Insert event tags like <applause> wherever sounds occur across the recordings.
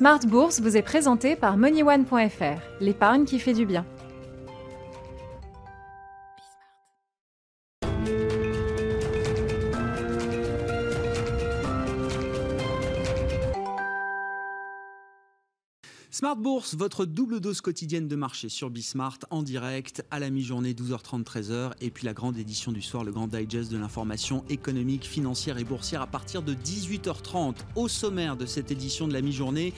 Smart Bourse vous est présenté par MoneyOne.fr, l'épargne qui fait du bien. Smart Bourse, votre double dose quotidienne de marché sur Bismart en direct à la mi-journée 12h30 13h et puis la grande édition du soir, le grand digest de l'information économique, financière et boursière à partir de 18h30. Au sommaire de cette édition de la mi-journée,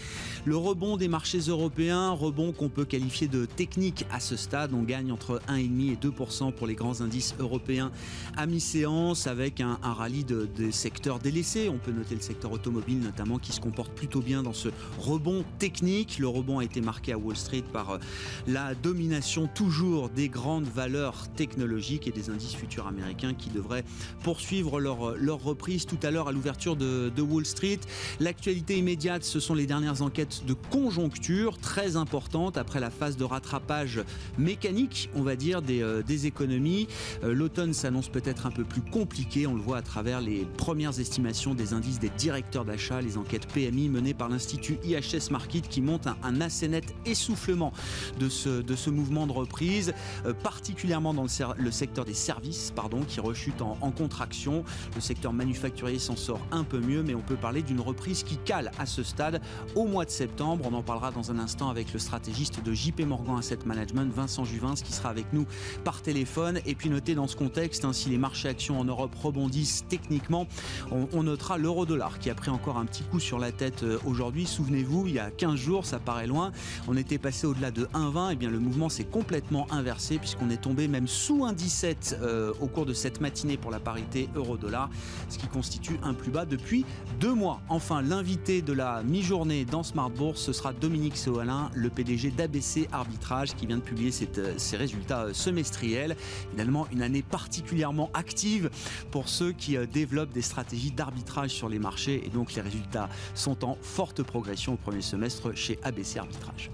le rebond des marchés européens, rebond qu'on peut qualifier de technique à ce stade. On gagne entre 1,5 et 2% pour les grands indices européens à mi-séance avec un, rallye de, des secteurs délaissés. On peut noter le secteur automobile notamment qui se comporte plutôt bien dans ce rebond technique rebond a été marqué à Wall Street par euh, la domination toujours des grandes valeurs technologiques et des indices futurs américains qui devraient poursuivre leur, euh, leur reprise tout à l'heure à l'ouverture de, Wall Street. L'actualité immédiate, ce sont les dernières enquêtes de conjoncture très importantes après la phase de rattrapage mécanique, on va dire, des, euh, des économies. L'automne s'annonce peut-être un peu plus compliqué, on le voit à travers les premières estimations des indices des directeurs d'achat, les enquêtes PMI menées par l'Institut IHS Market qui montent un, un assez net essoufflement de ce, de ce mouvement de reprise, euh, particulièrement dans le, secteur des services, pardon, qui rechute en, contraction. Le secteur manufacturier s'en sort un peu mieux, mais on peut parler d'une reprise qui cale à ce stade au mois de septembre. On en parlera dans un instant avec le stratégiste de JP Morgan Asset Management, Vincent Juvin, qui sera avec nous par téléphone. Et puis noter dans ce contexte, hein, si les marchés actions en Europe rebondissent techniquement, on, on notera l'euro-dollar qui a pris encore un petit coup sur la tête euh, aujourd'hui. Souvenez-vous, il y a 15 jours, ça loin. On était passé au-delà de 1,20. Et eh bien le mouvement s'est complètement inversé puisqu'on est tombé même sous 1,17 euh, au cours de cette matinée pour la parité euro-dollar, ce qui constitue un plus bas depuis deux mois. Enfin, l'invité de la mi-journée dans Smart Bourse, ce sera Dominique Soalin, le PDG d'ABC Arbitrage, qui vient de publier euh, ses résultats euh, semestriels. Finalement, une année particulièrement active pour ceux qui développent des stratégies d'arbitrage sur les marchés. Et donc, les résultats sont en forte progression au premier semestre chez ABC arbitrage.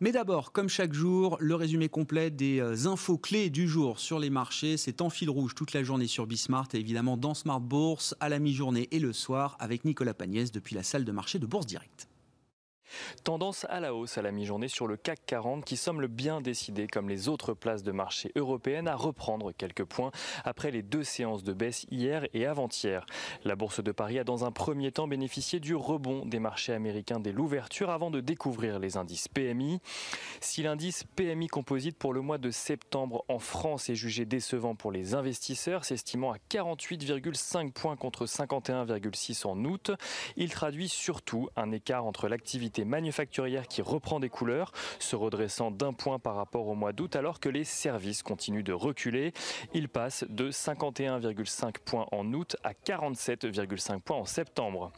Mais d'abord, comme chaque jour, le résumé complet des euh, infos clés du jour sur les marchés. C'est en fil rouge toute la journée sur Bismart et évidemment dans Smart Bourse à la mi-journée et le soir avec Nicolas Pagnès depuis la salle de marché de Bourse Direct. Tendance à la hausse à la mi-journée sur le CAC 40 qui semble bien décidé, comme les autres places de marché européennes, à reprendre quelques points après les deux séances de baisse hier et avant-hier. La Bourse de Paris a dans un premier temps bénéficié du rebond des marchés américains dès l'ouverture avant de découvrir les indices PMI. Si l'indice PMI composite pour le mois de septembre en France est jugé décevant pour les investisseurs, s'estimant à 48,5 points contre 51,6 en août, il traduit surtout un écart entre l'activité manufacturière qui reprend des couleurs, se redressant d'un point par rapport au mois d'août alors que les services continuent de reculer. Ils passent de 51,5 points en août à 47,5 points en septembre.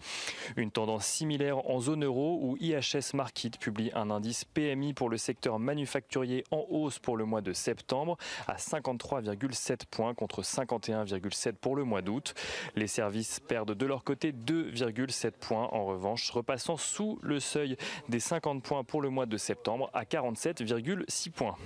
Une tendance similaire en zone euro où IHS Market publie un indice PMI pour le secteur manufacturier en hausse pour le mois de septembre à 53,7 points contre 51,7 pour le mois d'août. Les services perdent de leur côté 2,7 points en revanche, repassant sous le seuil des 50 points pour le mois de septembre à 47,6 points.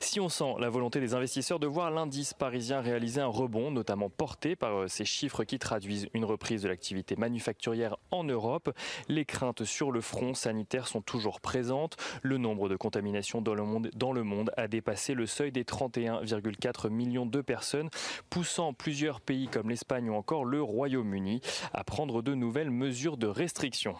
Si on sent la volonté des investisseurs de voir l'indice parisien réaliser un rebond, notamment porté par euh, ces chiffres qui traduisent une reprise de l'activité manufacturière en Europe, les craintes sur le front sanitaire sont toujours présentes. Le nombre de contaminations dans le monde, dans le monde a dépassé le seuil des 31,4 millions de personnes, poussant plusieurs pays comme l'Espagne ou encore le Royaume-Uni à prendre de nouvelles mesures de restriction.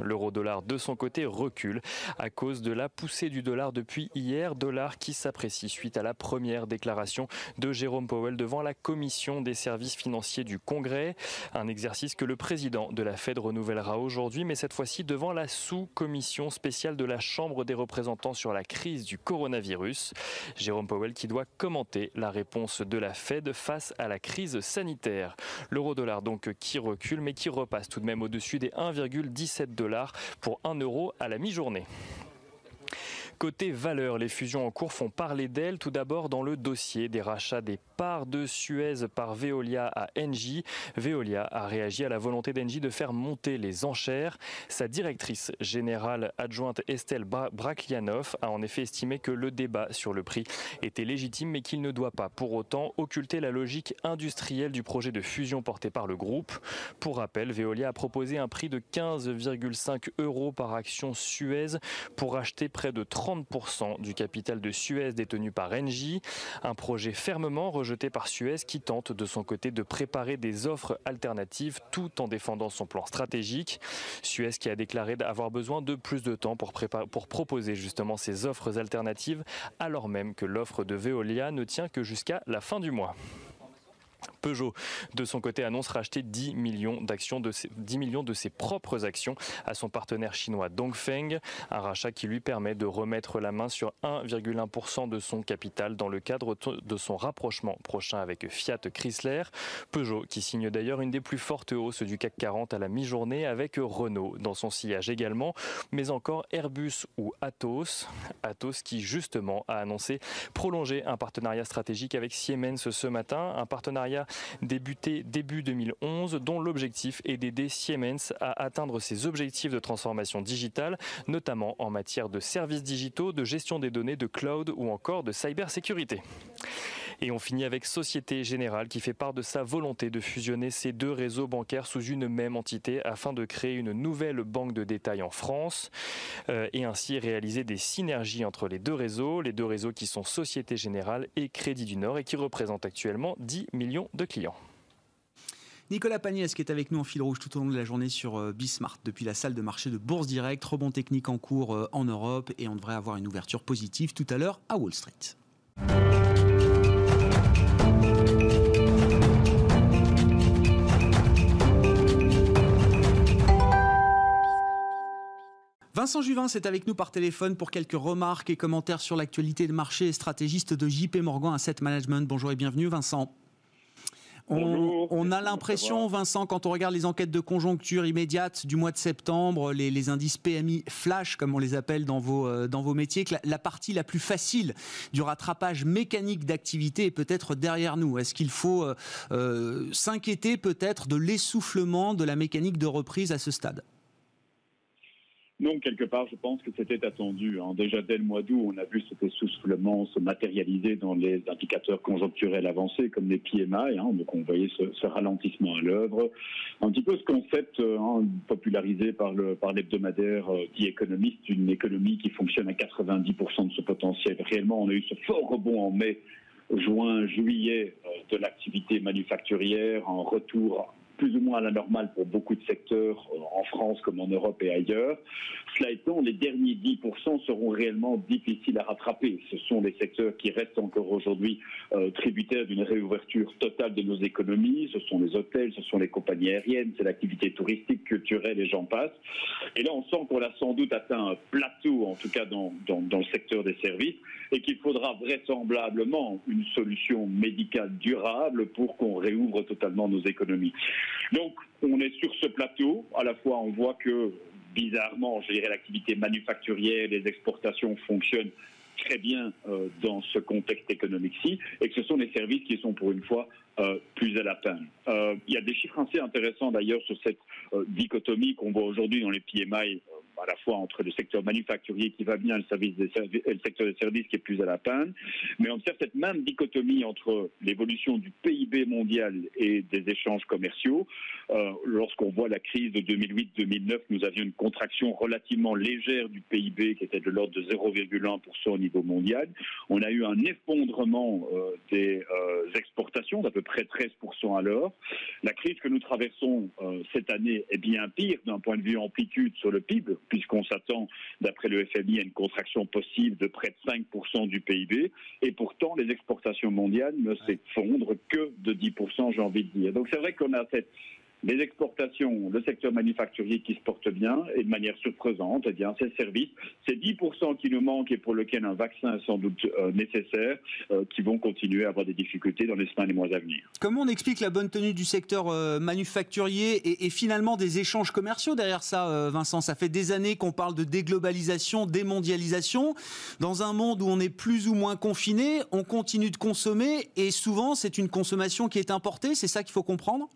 L'euro dollar de son côté recule à cause de la poussée du dollar depuis hier, dollar qui s'apprécie suite à la première déclaration de Jérôme Powell devant la commission des services financiers du Congrès, un exercice que le président de la Fed renouvellera aujourd'hui mais cette fois-ci devant la sous-commission spéciale de la Chambre des représentants sur la crise du coronavirus. Jérôme Powell qui doit commenter la réponse de la Fed face à la crise sanitaire. L'euro dollar donc qui recule mais qui repasse tout de même au-dessus des 1,17 dollars pour 1 euro à la mi-journée. Côté valeur, les fusions en cours font parler d'elles tout d'abord dans le dossier des rachats des parts de Suez par Veolia à Engie. Veolia a réagi à la volonté d'Engie de faire monter les enchères. Sa directrice générale adjointe Estelle Braklianov a en effet estimé que le débat sur le prix était légitime mais qu'il ne doit pas pour autant occulter la logique industrielle du projet de fusion porté par le groupe. Pour rappel, Veolia a proposé un prix de 15,5 euros par action Suez pour acheter près de 30% du capital de Suez détenu par Engie. Un projet fermement rejeté par Suez qui tente de son côté de préparer des offres alternatives tout en défendant son plan stratégique. Suez qui a déclaré avoir besoin de plus de temps pour, pour proposer justement ces offres alternatives alors même que l'offre de Veolia ne tient que jusqu'à la fin du mois. Peugeot, de son côté, annonce racheter 10 millions de ses, 10 millions de ses propres actions à son partenaire chinois Dongfeng, un rachat qui lui permet de remettre la main sur 1,1% de son capital dans le cadre de son rapprochement prochain avec Fiat Chrysler. Peugeot qui signe d'ailleurs une des plus fortes hausses du CAC 40 à la mi-journée avec Renault dans son sillage également, mais encore Airbus ou Atos. Atos qui justement a annoncé prolonger un partenariat stratégique avec Siemens ce matin, un partenariat débuté début 2011, dont l'objectif est d'aider Siemens à atteindre ses objectifs de transformation digitale, notamment en matière de services digitaux, de gestion des données, de cloud ou encore de cybersécurité. Et on finit avec Société Générale qui fait part de sa volonté de fusionner ces deux réseaux bancaires sous une même entité afin de créer une nouvelle banque de détail en France euh, et ainsi réaliser des synergies entre les deux réseaux, les deux réseaux qui sont Société Générale et Crédit du Nord et qui représentent actuellement 10 millions de clients. Nicolas Pagnès qui est avec nous en fil rouge tout au long de la journée sur euh, Bismart depuis la salle de marché de Bourse Direct, rebond technique en cours euh, en Europe et on devrait avoir une ouverture positive tout à l'heure à Wall Street. Vincent Juvin est avec nous par téléphone pour quelques remarques et commentaires sur l'actualité de marché, stratégiste de JP Morgan Asset Management. Bonjour et bienvenue Vincent. On, a l'impression, Vincent, quand on regarde les enquêtes de conjoncture immédiate du mois de septembre, les, indices PMI flash, comme on les appelle dans vos, euh, dans vos métiers, que la, partie la plus facile du rattrapage mécanique d'activité est peut-être derrière nous. Est-ce qu'il faut euh, euh, s'inquiéter peut-être de l'essoufflement de la mécanique de reprise à ce stade? Non, quelque part, je pense que c'était attendu. Hein. Déjà dès le mois d'août, on a vu cet essoufflement se matérialiser dans les indicateurs conjoncturels avancés comme les PMI. Hein. Donc on voyait ce, ralentissement à l'œuvre. Un petit peu ce concept euh, hein, popularisé par le par l'hebdomadaire euh, The Economist, une économie qui fonctionne à 90% de ce potentiel. Réellement, on a eu ce fort rebond en mai juin, juillet euh, de l'activité manufacturière en retour plus ou moins à la normale pour beaucoup de secteurs euh, en France comme en Europe et ailleurs. Cela étant, les derniers 10% seront réellement difficiles à rattraper. Ce sont les secteurs qui restent encore aujourd'hui euh, tributaires d'une réouverture totale de nos économies. Ce sont les hôtels, ce sont les compagnies aériennes, c'est l'activité touristique, culturelle et j'en passe. Et là, on sent qu'on a sans doute atteint un plateau, en tout cas dans, dans, dans le secteur des services, et qu'il faudra vraisemblablement une solution médicale durable pour qu'on réouvre totalement nos économies. Donc, on est sur ce plateau. À la fois, on voit que, bizarrement, je l'activité manufacturière, les exportations fonctionnent très bien euh, dans ce contexte économique-ci, et que ce sont les services qui sont pour une fois euh, plus à la peine. Euh, il y a des chiffres assez intéressants d'ailleurs sur cette dichotomie qu'on voit aujourd'hui dans les PMI à la fois entre le secteur manufacturier qui va bien et le, secteur des services qui est plus à la peine. Mais on observe cette même dichotomie entre l'évolution du PIB mondial et des échanges commerciaux. Euh, Lorsqu'on voit la crise de 2008-2009, nous avions une contraction relativement légère du PIB qui était de l'ordre de 0,1% au niveau mondial. On a eu un effondrement euh, des euh, exportations d'à peu près 13% à l'heure. La crise que nous traversons cette année est bien pire d'un point de vue amplitude sur le PIB puisqu'on s'attend, d'après le FMI, à une contraction possible de près de 5% du PIB. Et pourtant, les exportations mondiales ne s'effondrent que de 10%, j'ai envie de dire. Donc c'est vrai qu'on a cette les exportations, le secteur manufacturier qui se porte bien et de manière surprenante, eh bien, ces services, c'est 10% qui nous manquent et pour lequel un vaccin est sans doute euh, nécessaire, euh, qui vont continuer à avoir des difficultés dans les semaines et mois à venir. Comment on explique la bonne tenue du secteur euh, manufacturier et, finalement des échanges commerciaux derrière ça, Vincent? Ça fait des années qu'on parle de déglobalisation, démondialisation. Dans un monde où on est plus ou moins confiné, on continue de consommer et souvent c'est une consommation qui est importée, c'est ça qu'il faut comprendre?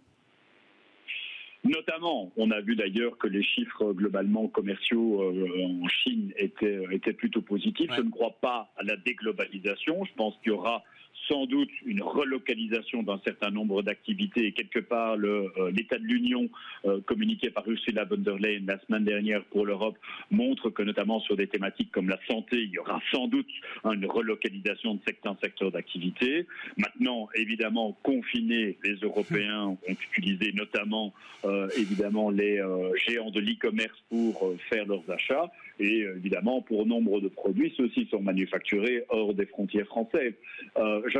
Notamment, on a vu d'ailleurs que les chiffres globalement commerciaux euh, en Chine étaient, étaient plutôt positifs. Je ne crois pas à la déglobalisation. Je pense qu'il y aura sans doute une relocalisation d'un certain nombre d'activités et quelque part euh, l'état de l'Union euh, communiqué par Ursula von der Leyen la semaine dernière pour l'Europe montre que notamment sur des thématiques comme la santé, il y aura sans doute une relocalisation de certains secteurs d'activité. Maintenant, évidemment, confiner les Européens ont utilisé notamment euh, évidemment les géants de l'e-commerce pour faire leurs achats et évidemment pour nombre de produits, ceux-ci sont manufacturés hors des frontières françaises.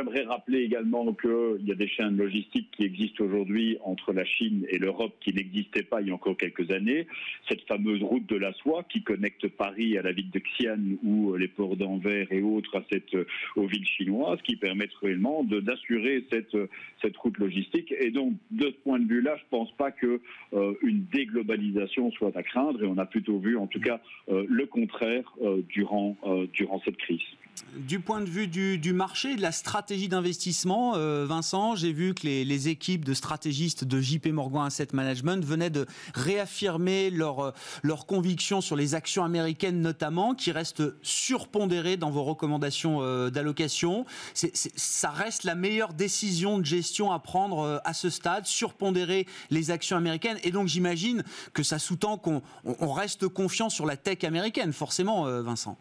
J'aimerais rappeler également qu'il y a des chaînes logistiques qui existent aujourd'hui entre la Chine et l'Europe qui n'existaient pas il y a encore quelques années. Cette fameuse route de la soie qui connecte Paris à la ville de Xi'an ou les ports d'Anvers et autres à cette, aux villes chinoises qui permettent réellement d'assurer cette, cette route logistique. Et donc, de ce point de vue-là, je ne pense pas qu'une euh, déglobalisation soit à craindre et on a plutôt vu en tout cas euh, le contraire euh, durant, durant cette crise. Du point de vue du, marché, de la stratégie d'investissement, euh, Vincent, j'ai vu que les, équipes de stratégistes de JP Morgan Asset Management venaient de réaffirmer leur, euh, leur conviction sur les actions américaines notamment, qui restent surpondérées dans vos recommandations euh, d'allocation. ça reste la meilleure décision de gestion à prendre à ce stade, surpondérer les actions américaines. Et donc j'imagine que ça sous-tend qu'on reste confiant sur la tech américaine, forcément, Vincent.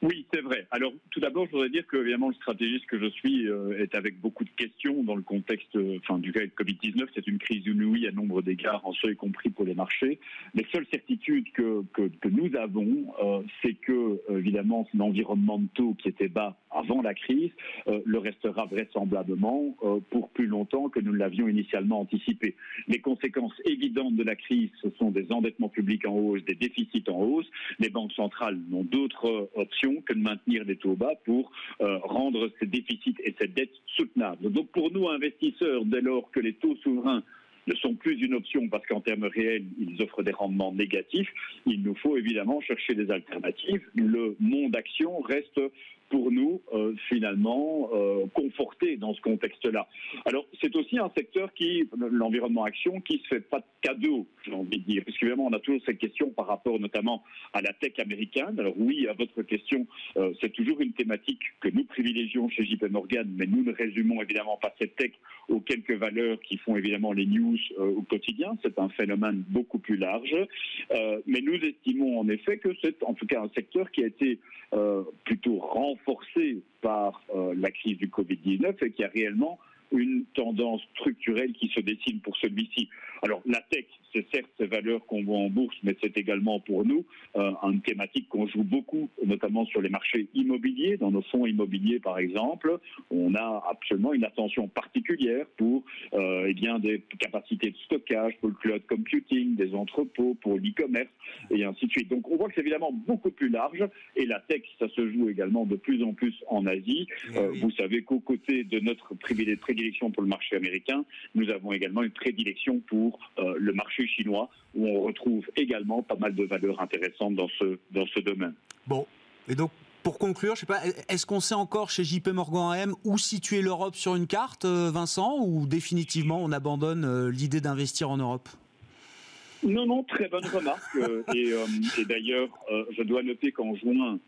Oui, c'est vrai. Alors, tout d'abord, je voudrais dire que, évidemment, le stratégiste que je suis euh, est avec beaucoup de questions dans le contexte euh, enfin, du cas de Covid-19. C'est une crise inouïe à nombre d'égards, en ce y compris pour les marchés. Les seules certitudes que, que, que nous avons, euh, c'est que, évidemment, l'environnement de taux qui était bas avant la crise le restera vraisemblablement pour plus longtemps que nous l'avions initialement anticipé. Les conséquences évidentes de la crise, ce sont des endettements publics en hausse, des déficits en hausse. Les banques centrales n'ont d'autres options que de maintenir des taux bas pour euh, rendre ces déficits et cette dette soutenables. Donc pour nous, investisseurs, dès lors que les taux souverains ne sont plus une option parce qu'en termes réels, ils offrent des rendements négatifs, il nous faut évidemment chercher des alternatives. Le monde action reste pour nous euh, finalement euh, conforté dans ce contexte-là. Alors c'est aussi un secteur qui, l'environnement action, qui se fait pas de cadeau, j'ai envie de dire, parce qu'évidemment on a toujours cette question par rapport notamment à la tech américaine. Alors oui, à votre question, euh, c'est toujours une thématique que nous privilégions chez JP Morgan, mais nous ne résumons évidemment pas cette tech aux quelques valeurs qui font évidemment les news au quotidien. C'est un phénomène beaucoup plus large, mais nous estimons en effet que c'est en tout cas un secteur qui a été plutôt renforcé renforcé par euh, la crise du Covid-19 et qui a réellement une tendance structurelle qui se dessine pour celui-ci. Alors la tech, c'est certes ces valeurs qu'on voit en bourse, mais c'est également pour nous euh, une thématique qu'on joue beaucoup, notamment sur les marchés immobiliers, dans nos fonds immobiliers par exemple. On a absolument une attention particulière pour euh, eh bien des capacités de stockage, pour le cloud computing, des entrepôts, pour l'e-commerce et ainsi de suite. Donc on voit que c'est évidemment beaucoup plus large et la tech, ça se joue également de plus en plus en Asie. Eh euh, vous savez qu'aux côtés de notre prédilection pour le marché américain, nous avons également une prédilection pour le marché chinois où on retrouve également pas mal de valeurs intéressantes dans ce, dans ce domaine. Bon, et donc pour conclure, je sais pas, est-ce qu'on sait encore chez JP Morgan AM où situer l'Europe sur une carte, euh, Vincent, ou définitivement on abandonne euh, l'idée d'investir en Europe? Non, non, très bonne remarque. Euh, euh, et, d'ailleurs, euh, je dois noter qu'en juin,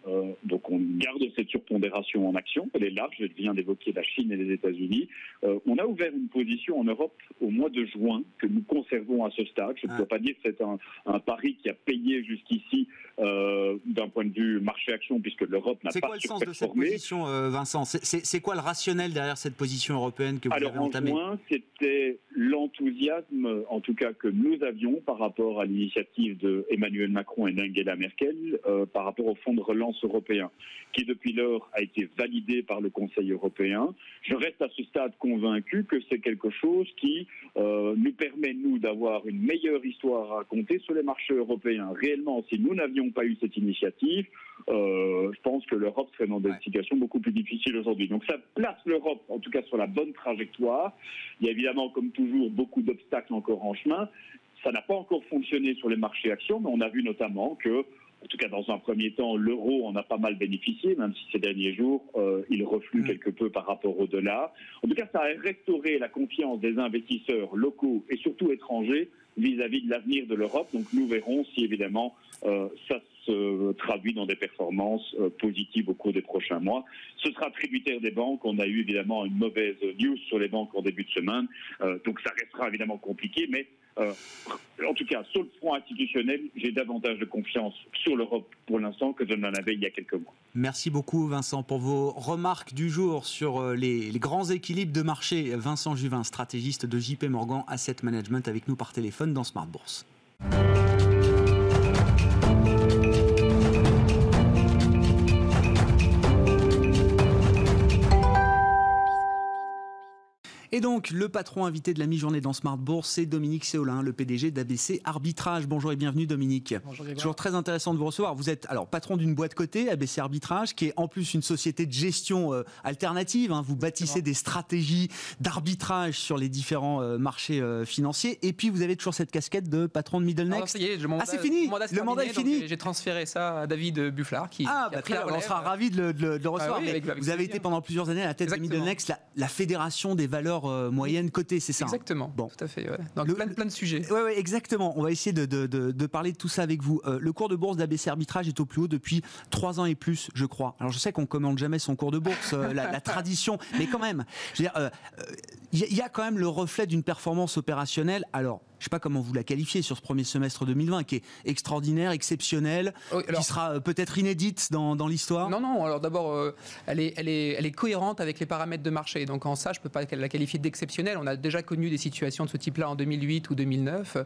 donc on garde cette surpondération en action. Elle est large. Je viens d'évoquer la Chine et les États-Unis. on a ouvert une position en Europe au mois de juin que nous conservons à ce stade. Je ne peux ah. pas dire que c'est un, pari qui a payé jusqu'ici d'un point de vue marché-action, puisque l'Europe n'a pas C'est quoi le sens de cette position, Vincent? C'est quoi le rationnel derrière cette position européenne que vous Alors, avez entamée? en juin, c'est l'enthousiasme, en tout cas, que nous avions par rapport à l'initiative de Emmanuel Macron et d'Angela Merkel euh, par rapport au fonds de relance européen, qui depuis lors a été validé par le Conseil européen. Je reste à ce stade convaincu que c'est quelque chose qui euh, nous permet, nous, d'avoir une meilleure histoire à raconter sur les marchés européens. Réellement, si nous n'avions pas eu cette initiative, euh, je pense que l'Europe serait dans des situations beaucoup plus difficiles aujourd'hui. Donc ça place l'Europe, en tout cas, sur la bonne trajectoire. Il y a évidemment, comme toujours, beaucoup d'obstacles encore en chemin. Ça n'a pas encore fonctionné sur les marchés actions, mais on a vu notamment que en tout cas dans un premier temps, l'euro en a pas mal bénéficié, même si ces derniers jours, euh, il reflue mm. quelque peu par rapport au dollar. En tout cas, ça a restauré la confiance des investisseurs locaux et surtout étrangers vis-à-vis de l'avenir de l'Europe. Donc nous verrons si évidemment euh, ça se traduit dans des performances euh, positives au cours des prochains mois. Ce sera tributaire des banques. On a eu évidemment une mauvaise news sur les banques en début de semaine. donc ça restera évidemment compliqué, mais euh, en tout cas, sur le front institutionnel, j'ai davantage de confiance sur l'Europe pour l'instant que je n'en avais il y a quelques mois. Merci beaucoup, Vincent, pour vos remarques du jour sur euh, les, les grands équilibres de marché. Vincent Juvin, stratégiste de JP Morgan Asset Management, avec nous par téléphone dans Smart Bourse. Et donc, le patron invité de la mi-journée dans Smart Bourse, c'est Dominique Séolin, le PDG d'ABC Arbitrage. Bonjour et bienvenue, Dominique. Bonjour, Toujours très intéressant de vous recevoir. Vous êtes alors patron d'une boîte côté, ABC Arbitrage, qui est en plus une société de gestion euh, alternative. Hein. Vous bâtissez des stratégies d'arbitrage sur les différents euh, marchés euh, financiers. Et puis, vous avez toujours cette casquette de patron de Middle Next. ah, c'est fini Le mandat est fini J'ai transféré ça à David Bufflard. Qui, ah, bah, on sera ravi de le, ah recevoir. vous avez été pendant plusieurs années à la tête de Middle Next, la fédération des valeurs euh, moyenne côté, c'est ça hein Exactement. Bon. Tout à fait. Donc plein, plein, de sujets. Oui, ouais, exactement. On va essayer de, de, de, parler de tout ça avec vous. Euh, le cours de bourse d'ABC Arbitrage est au plus haut depuis trois ans et plus, je crois. Alors je sais qu'on commande jamais son cours de bourse, euh, la, <laughs> tradition, mais quand même, il y, a quand même le reflet d'une performance opérationnelle. Alors je ne sais pas comment vous la qualifiez sur ce premier semestre 2020, qui est extraordinaire, exceptionnel, qui sera euh, peut-être inédite dans, l'histoire Non, non. Alors d'abord, euh, elle, est, elle, est, elle est cohérente avec les paramètres de marché. Donc en ça, je ne peux pas la qualifier d'exceptionnelle. On a déjà connu des situations de ce type-là en 2008 ou 2009.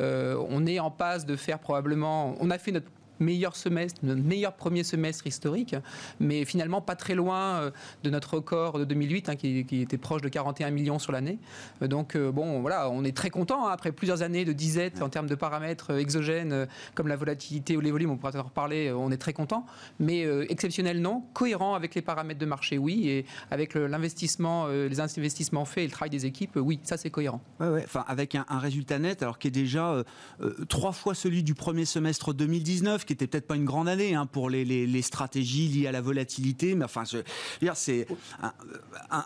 Euh, on est en passe de faire probablement. On a fait notre meilleur semestre, notre meilleur premier semestre historique, mais finalement pas très loin euh, de notre record de 2008, hein, qui, était proche de 41 millions sur l'année. Euh, donc euh, bon, voilà, on est très content hein, après plusieurs années de disette en termes de paramètres exogènes comme la volatilité ou les volumes. On pourra en reparler. On est très content, mais exceptionnel non, cohérent avec les paramètres de marché, oui, et avec l'investissement, les investissements faits et le travail des équipes, oui, ça c'est cohérent. Ouais, ouais. Enfin, avec un, résultat net, alors qui est déjà trois fois celui du premier semestre 2019 qui était peut-être pas une grande année hein, pour les, les, stratégies liées à la volatilité, mais enfin, je veux dire, c'est un,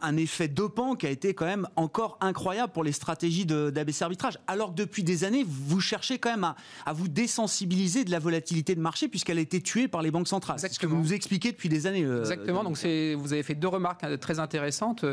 un, effet dopant qui a été quand même encore incroyable pour les stratégies d'ABC Arbitrage. Alors que depuis des années, vous cherchez quand même à, à vous désensibiliser de la volatilité de marché puisqu'elle a été tuée par les banques centrales. C'est ce que vous nous expliquez depuis des années. Euh, Exactement. Donc vous avez fait deux remarques hein, très intéressantes.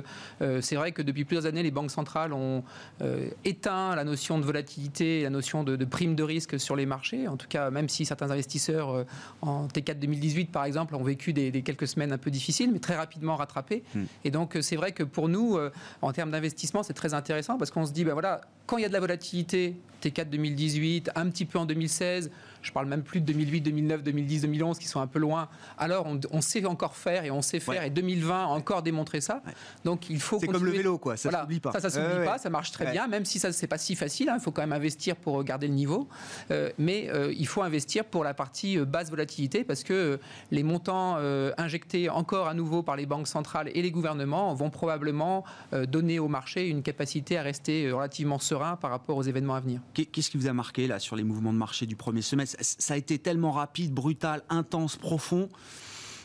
Euh, c'est vrai que depuis plusieurs années, les banques centrales ont euh, éteint la notion de volatilité, la notion de, de prime de risque sur les marchés. En tout cas, même si certains investisseurs euh, en T4 2018, par exemple, ont vécu des, quelques semaines un peu difficiles, mais très rapidement rattrapées. Hmm. Et donc, euh, c'est vrai que pour nous, euh, en termes d'investissement, c'est très intéressant parce qu'on se dit, ben voilà, quand il y a de la volatilité, T4 2018, un petit peu en 2016, je parle même plus de 2008, 2009, 2010, 2011 qui sont un peu loin. Alors on, sait encore faire et on sait faire et 2020 a encore démontré ça. Donc il faut. C'est comme le vélo quoi, ça voilà. s'oublie pas. Ça, ça s'oublie pas, ça marche très bien, même si ça c'est pas si facile. Hein. Il faut quand même investir pour garder le niveau, euh, mais euh, il faut investir pour la partie euh, basse volatilité parce que les montants injectés encore à nouveau par les banques centrales et les gouvernements vont probablement donner au marché une capacité à rester relativement serein par rapport aux événements à venir. Qu'est-ce qui vous a marqué là sur les mouvements de marché du premier semestre? Ça a été tellement rapide, brutal, intense, profond.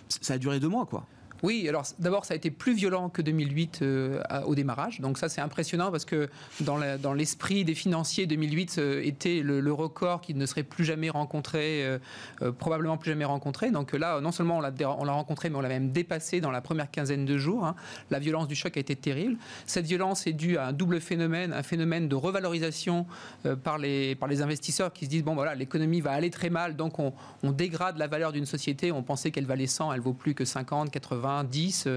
Ça a duré deux mois, quoi. Oui, alors d'abord, ça a été plus violent que 2008 euh, au démarrage. Donc ça, c'est impressionnant parce que dans l'esprit des financiers, 2008 euh, était le, record qui ne serait plus jamais rencontré, euh, probablement plus jamais rencontré. Donc là, non seulement on l'a rencontré, mais on l'a même dépassé dans la première quinzaine de jours. Hein. La violence du choc a été terrible. Cette violence est due à un double phénomène, un phénomène de revalorisation par, les, investisseurs qui se disent, bon voilà, l'économie va aller très mal, donc on, on dégrade la valeur d'une société. On pensait qu'elle valait 100, elle vaut plus que 50, 80 90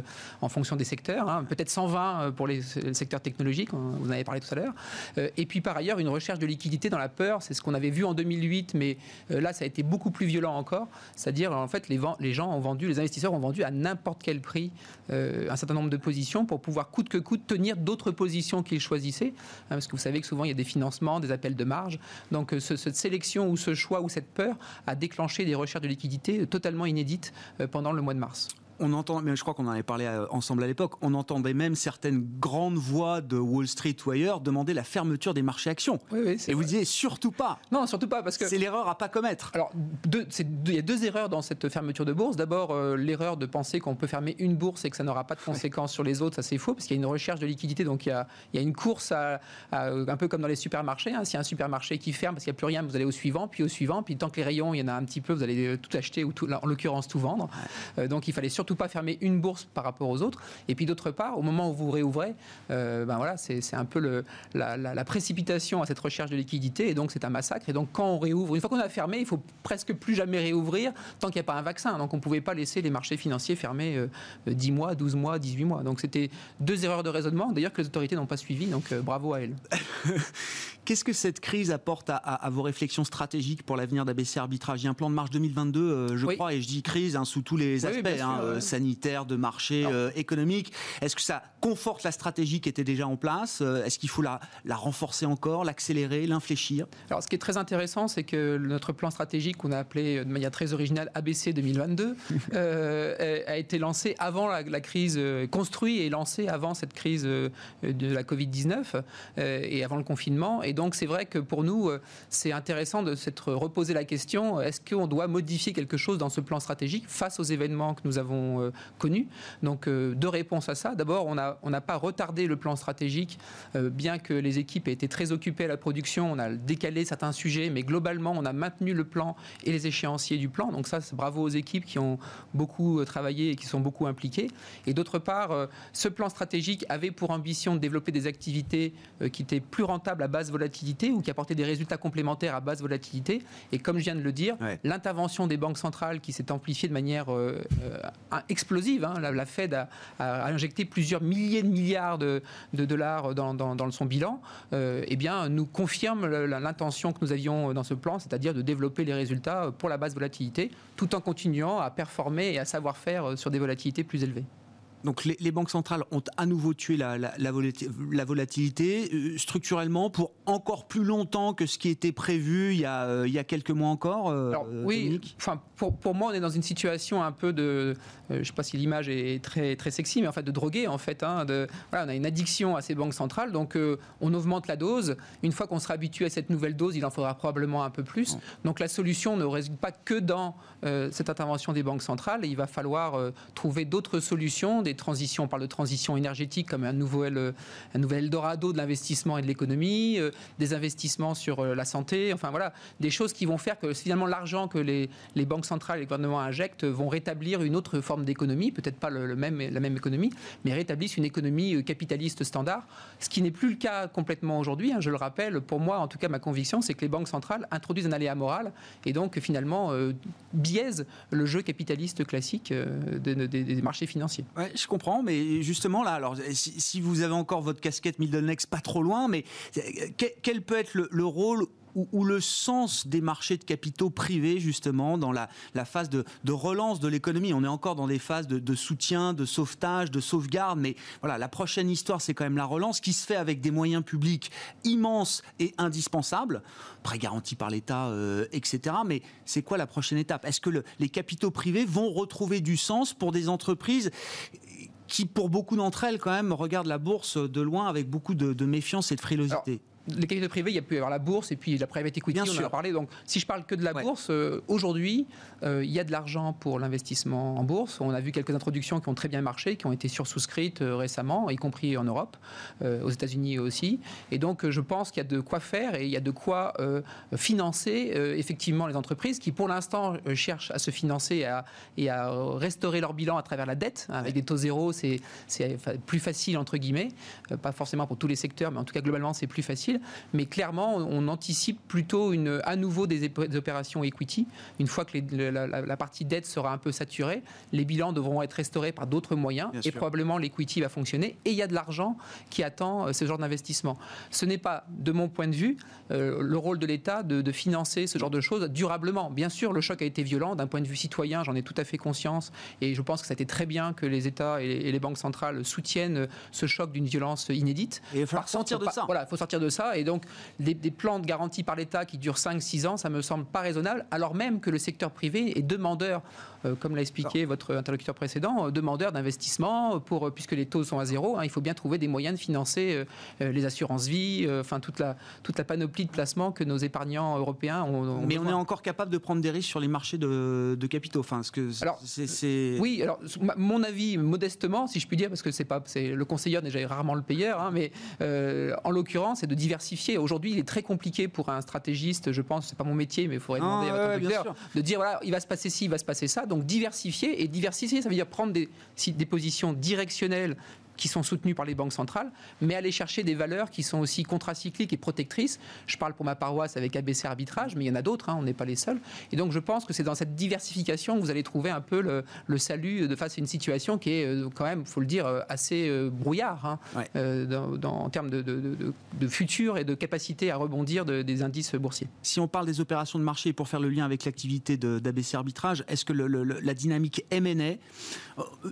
en fonction des secteurs, hein. peut-être 120 pour les, secteurs technologiques, vous en avez parlé tout à l'heure. et puis par ailleurs, une recherche de liquidité dans la peur, c'est ce qu'on avait vu en 2008, mais là, ça a été beaucoup plus violent encore. C'est-à-dire, en fait, les, gens ont vendu, les investisseurs ont vendu à n'importe quel prix un certain nombre de positions pour pouvoir coûte que coûte tenir d'autres positions qu'ils choisissaient. Hein, parce que vous savez que souvent, il y a des financements, des appels de marge. Donc, cette sélection ou ce choix ou cette peur a déclenché des recherches de liquidité totalement inédites euh, pendant le mois de mars on entend, mais je crois qu'on en avait parlé euh, ensemble à l'époque, on entendait même certaines grandes voix de Wall Street ou ailleurs demander la fermeture des marchés actions. Et vous disiez surtout pas. Non, surtout pas parce que c'est l'erreur à pas commettre. Alors, il y a deux erreurs dans cette fermeture de bourse. D'abord, euh, l'erreur de penser qu'on peut fermer une bourse et que ça n'aura pas de conséquences sur les autres, ça c'est faux parce qu'il y a une recherche de liquidité, donc il y a, une course à, un peu comme dans les supermarchés. Hein. S'il y a un supermarché qui ferme parce qu'il n'y a plus rien, vous allez au suivant, puis au suivant, puis tant que les rayons, il y en a un petit peu, vous allez tout acheter ou tout, en l'occurrence tout vendre. Euh, donc il fallait surtout pas fermer une bourse par rapport aux autres. Et puis d'autre part, au moment où vous réouvrez, euh, ben voilà, c'est un peu le, la, précipitation à cette recherche de liquidité. Et donc c'est un massacre. Et donc quand on réouvre, une fois qu'on a fermé, il faut presque plus jamais réouvrir tant qu'il n'y a pas un vaccin. Donc on ne pouvait pas laisser les marchés financiers fermés 10 euh, mois, 12 mois, 18 mois. Donc c'était deux erreurs de raisonnement, d'ailleurs que les autorités n'ont pas suivi. Donc euh, bravo à elles. <laughs> Qu'est-ce que cette crise apporte à, vos réflexions stratégiques pour l'avenir d'ABC Arbitrage? Il y a un plan de marche 2022, je crois, et je dis crise hein, sous tous les aspects, hein, sanitaires, de marché euh, économique. Est-ce que ça conforte la stratégie qui était déjà en place? Euh, Est-ce qu'il faut la, la, renforcer encore, l'accélérer, l'infléchir? Alors, ce qui est très intéressant, c'est que notre plan stratégique, qu'on a appelé de manière très originale ABC 2022, <laughs> euh, a été lancé avant la, crise, construit et lancé avant cette crise de la Covid-19 et avant le confinement. Et donc, c'est vrai que pour nous, c'est intéressant de s'être reposé la question est-ce qu'on doit modifier quelque chose dans ce plan stratégique face aux événements que nous avons connus? Donc euh, deux réponses à ça. D'abord, on n'a pas retardé le plan stratégique, euh, bien que les équipes aient été très occupées à la production. On a décalé certains sujets, mais globalement, on a maintenu le plan et les échéanciers du plan. Donc ça, c'est bravo aux équipes qui ont beaucoup euh, travaillé et qui sont beaucoup impliquées. Et d'autre part, ce plan stratégique avait pour ambition de développer des activités qui étaient plus rentables à basse volatilité ou qui apportaient des résultats complémentaires à basse volatilité. Et comme je viens de le dire, l'intervention des banques centrales qui s'est amplifiée de manière explosive, hein, la, Fed a, injecté plusieurs milliers de milliards de, dollars dans, son bilan, euh, eh bien, nous confirme l'intention que nous avions dans ce plan, c'est-à-dire de développer les résultats pour la basse volatilité, tout en continuant à performer et à savoir faire sur des volatilités plus élevées. Donc les, banques centrales ont à nouveau tué la, volatilité euh, structurellement pour encore plus longtemps que ce qui était prévu il y a, euh, il y a quelques mois encore. Euh, Alors, oui, enfin, pour, pour, moi, on est dans une situation un peu de, je ne sais pas si l'image est très, très sexy, mais en fait de droguer en fait. Hein, de, voilà, on a une addiction à ces banques centrales, donc on augmente la dose. Une fois qu'on sera habitué à cette nouvelle dose, il en faudra probablement un peu plus. Donc la solution ne réside pas que dans cette intervention des banques centrales. il va falloir trouver d'autres solutions des transitions. On parle de transition énergétique comme un nouvel, euh, un Eldorado de l'investissement et de l'économie, euh, des investissements sur euh, la santé, enfin voilà, des choses qui vont faire que finalement l'argent que les, banques centrales et les gouvernements injectent vont rétablir une autre forme d'économie, peut-être pas la même économie, mais rétablissent une économie capitaliste standard, ce qui n'est plus le cas complètement aujourd'hui. Hein, je le rappelle, pour moi, en tout cas, ma conviction, c'est que les banques centrales introduisent un aléa moral et donc finalement biaisent le jeu capitaliste classique des, marchés financiers je comprends, mais justement là, alors si, vous avez encore votre casquette Middle Next pas trop loin, mais euh, quel peut être le, rôle ou, le sens des marchés de capitaux privés, justement, dans la, phase de, relance de l'économie. On est encore dans des phases de, soutien, de sauvetage, de sauvegarde, mais voilà, la prochaine histoire, c'est quand même la relance qui se fait avec des moyens publics immenses et indispensables, prêts garantis par l'État, euh, etc. Mais c'est quoi la prochaine étape? Est-ce que les capitaux privés vont retrouver du sens pour des entreprises qui, pour beaucoup d'entre elles, quand même, regardent la bourse de loin avec beaucoup de, méfiance et de frilosité? Les capitaux privés, il y a pu y avoir la bourse et puis la private equity, Bien on en a parlé. Donc, si je parle que de la bourse, euh, aujourd'hui, euh, il y a de l'argent pour l'investissement en bourse. On a vu quelques introductions qui ont très bien marché, qui ont été sursouscrites euh, récemment, y compris en Europe, aux États-Unis aussi. Et donc, je pense qu'il y a de quoi faire et il y a de quoi financer effectivement les entreprises qui, pour l'instant, cherchent à se financer et à, restaurer leur bilan à travers la dette. Avec des taux zéro, c'est plus facile, entre guillemets. pas forcément pour tous les secteurs, mais en tout cas, globalement, c'est plus facile. Difficile, mais clairement, on anticipe plutôt une, à nouveau des, opérations equity. Une fois que la, partie dette sera un peu saturée, les bilans devront être restaurés par d'autres moyens et probablement l'equity va fonctionner. Et il y a de l'argent qui attend euh, ce genre d'investissement. Ce n'est pas, de mon point de vue, euh, le rôle de l'État de, financer ce genre de choses durablement. Bien sûr, le choc a été violent d'un point de vue citoyen, j'en ai tout à fait conscience, et je pense que ça a été très bien que les États et les, banques centrales soutiennent ce choc d'une violence inédite. Et il faut sortir de ça. Voilà, il faut sortir de ça. Et donc, des, plans de garantie par l'État qui durent 5-6 ans, ça me semble pas raisonnable, alors même que le secteur privé est demandeur, euh, comme l'a expliqué votre interlocuteur précédent, euh, demandeur d'investissement, pour, puisque les taux sont à zéro, hein, il faut bien trouver des moyens de financer les assurances vie, enfin toute la, toute la panoplie de placements que nos épargnants européens ont. Mais on est encore capable de prendre des risques sur les marchés de, capitaux. Enfin, ce que alors, c'est, oui, alors mon avis modestement, si je puis dire, parce que c'est pas, c'est le conseiller déjà rarement le payeur, hein, mais euh, en l'occurrence, c'est de diversifier. Aujourd'hui, il est très compliqué pour un stratégiste, je pense, c'est pas mon métier, mais il faudrait demander à votre interlocuteur, de dire voilà, il va se passer ci, il va se passer ça. Donc diversifier et diversifier, ça veut dire prendre des, des positions directionnelles qui sont soutenus par les banques centrales, mais aller chercher des valeurs qui sont aussi contracycliques et protectrices. Je parle pour ma paroisse avec ABC Arbitrage, mais il y en a d'autres, hein, on n'est pas les seuls. Et donc je pense que c'est dans cette diversification que vous allez trouver un peu le, salut de face à une situation qui est euh, quand même, faut le dire, euh, assez euh, brouillard hein, en termes de, futur et de capacité à rebondir des indices boursiers. Si on parle des opérations de marché pour faire le lien avec l'activité d'ABC Arbitrage, est-ce que la dynamique M&A,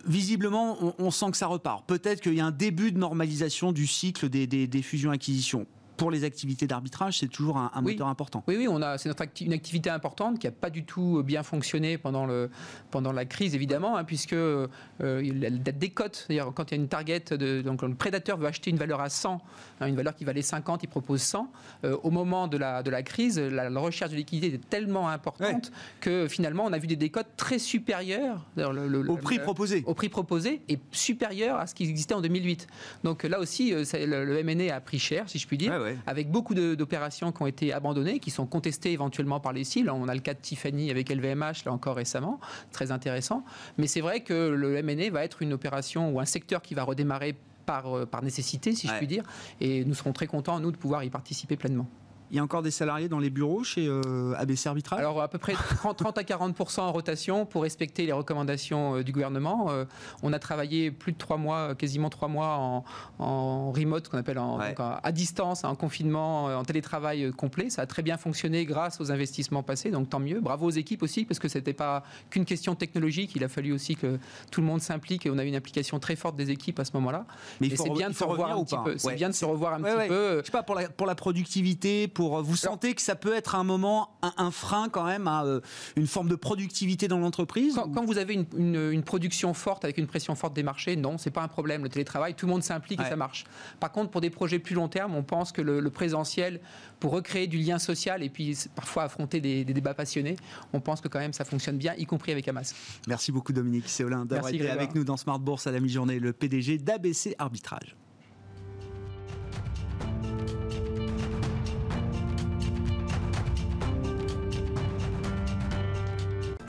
visiblement, on, on sent que ça repart. Peut-être qu'il y a un début de normalisation du cycle des, des fusions-acquisitions pour les activités d'arbitrage, c'est toujours un, moteur important. Oui, oui, on a, c'est une activité importante qui n'a pas du tout bien fonctionné pendant, le, pendant la crise, évidemment, hein, puisque euh, la, décote, c'est-à-dire quand il y a une target, de, donc le prédateur veut acheter une valeur à 100, hein, une valeur qui valait 50, il propose 100. Euh, au moment de la, de la crise, la, recherche de liquidité était tellement importante que finalement, on a vu des décotes très supérieures le, au prix proposé. Au prix proposé et supérieur à ce qui existait en 2008. Donc là aussi, euh, le, le MNE a pris cher, si je puis dire avec beaucoup d'opérations qui ont été abandonnées, qui sont contestées éventuellement par les CIL. On a le cas de Tiffany avec LVMH, là encore récemment, très intéressant. Mais c'est vrai que le MNE va être une opération ou un secteur qui va redémarrer par, euh, par nécessité, si je puis dire. Et nous serons très contents, nous, de pouvoir y participer pleinement. Il y a encore des salariés dans les bureaux chez euh, ABC Arbitrage Alors à peu près 30, à 40 en rotation pour respecter les recommandations euh, du gouvernement. Euh, on a travaillé plus de trois mois, quasiment trois mois en, remote, qu'on appelle en, à distance, en confinement, en télétravail complet. Ça a très bien fonctionné grâce aux investissements passés, donc tant mieux. Bravo aux équipes aussi, parce que c'était pas qu'une question technologique. Il a fallu aussi que tout le monde s'implique et on a eu une implication très forte des équipes à ce moment-là. Mais c'est bien de se revoir un petit peu? C'est bien de se revoir un petit peu. Je sais pas pour la, pour la productivité pour vous sentez que ça peut être un moment un, frein quand même à euh, une forme de productivité dans l'entreprise quand, vous avez une, production forte avec une pression forte des marchés, non, c'est pas un problème. Le télétravail, tout le monde s'implique et ça marche. Par contre, pour des projets plus long terme, on pense que le, présentiel, pour recréer du lien social et puis parfois affronter des, débats passionnés, on pense que quand même ça fonctionne bien, y compris avec Hamas. Merci beaucoup Dominique Séolin d'avoir été avec nous dans Smart Bourse à la mi-journée, le PDG d'ABC Arbitrage.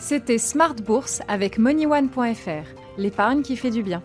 C'était Smart Bourse avec MoneyOne.fr, l'épargne qui fait du bien.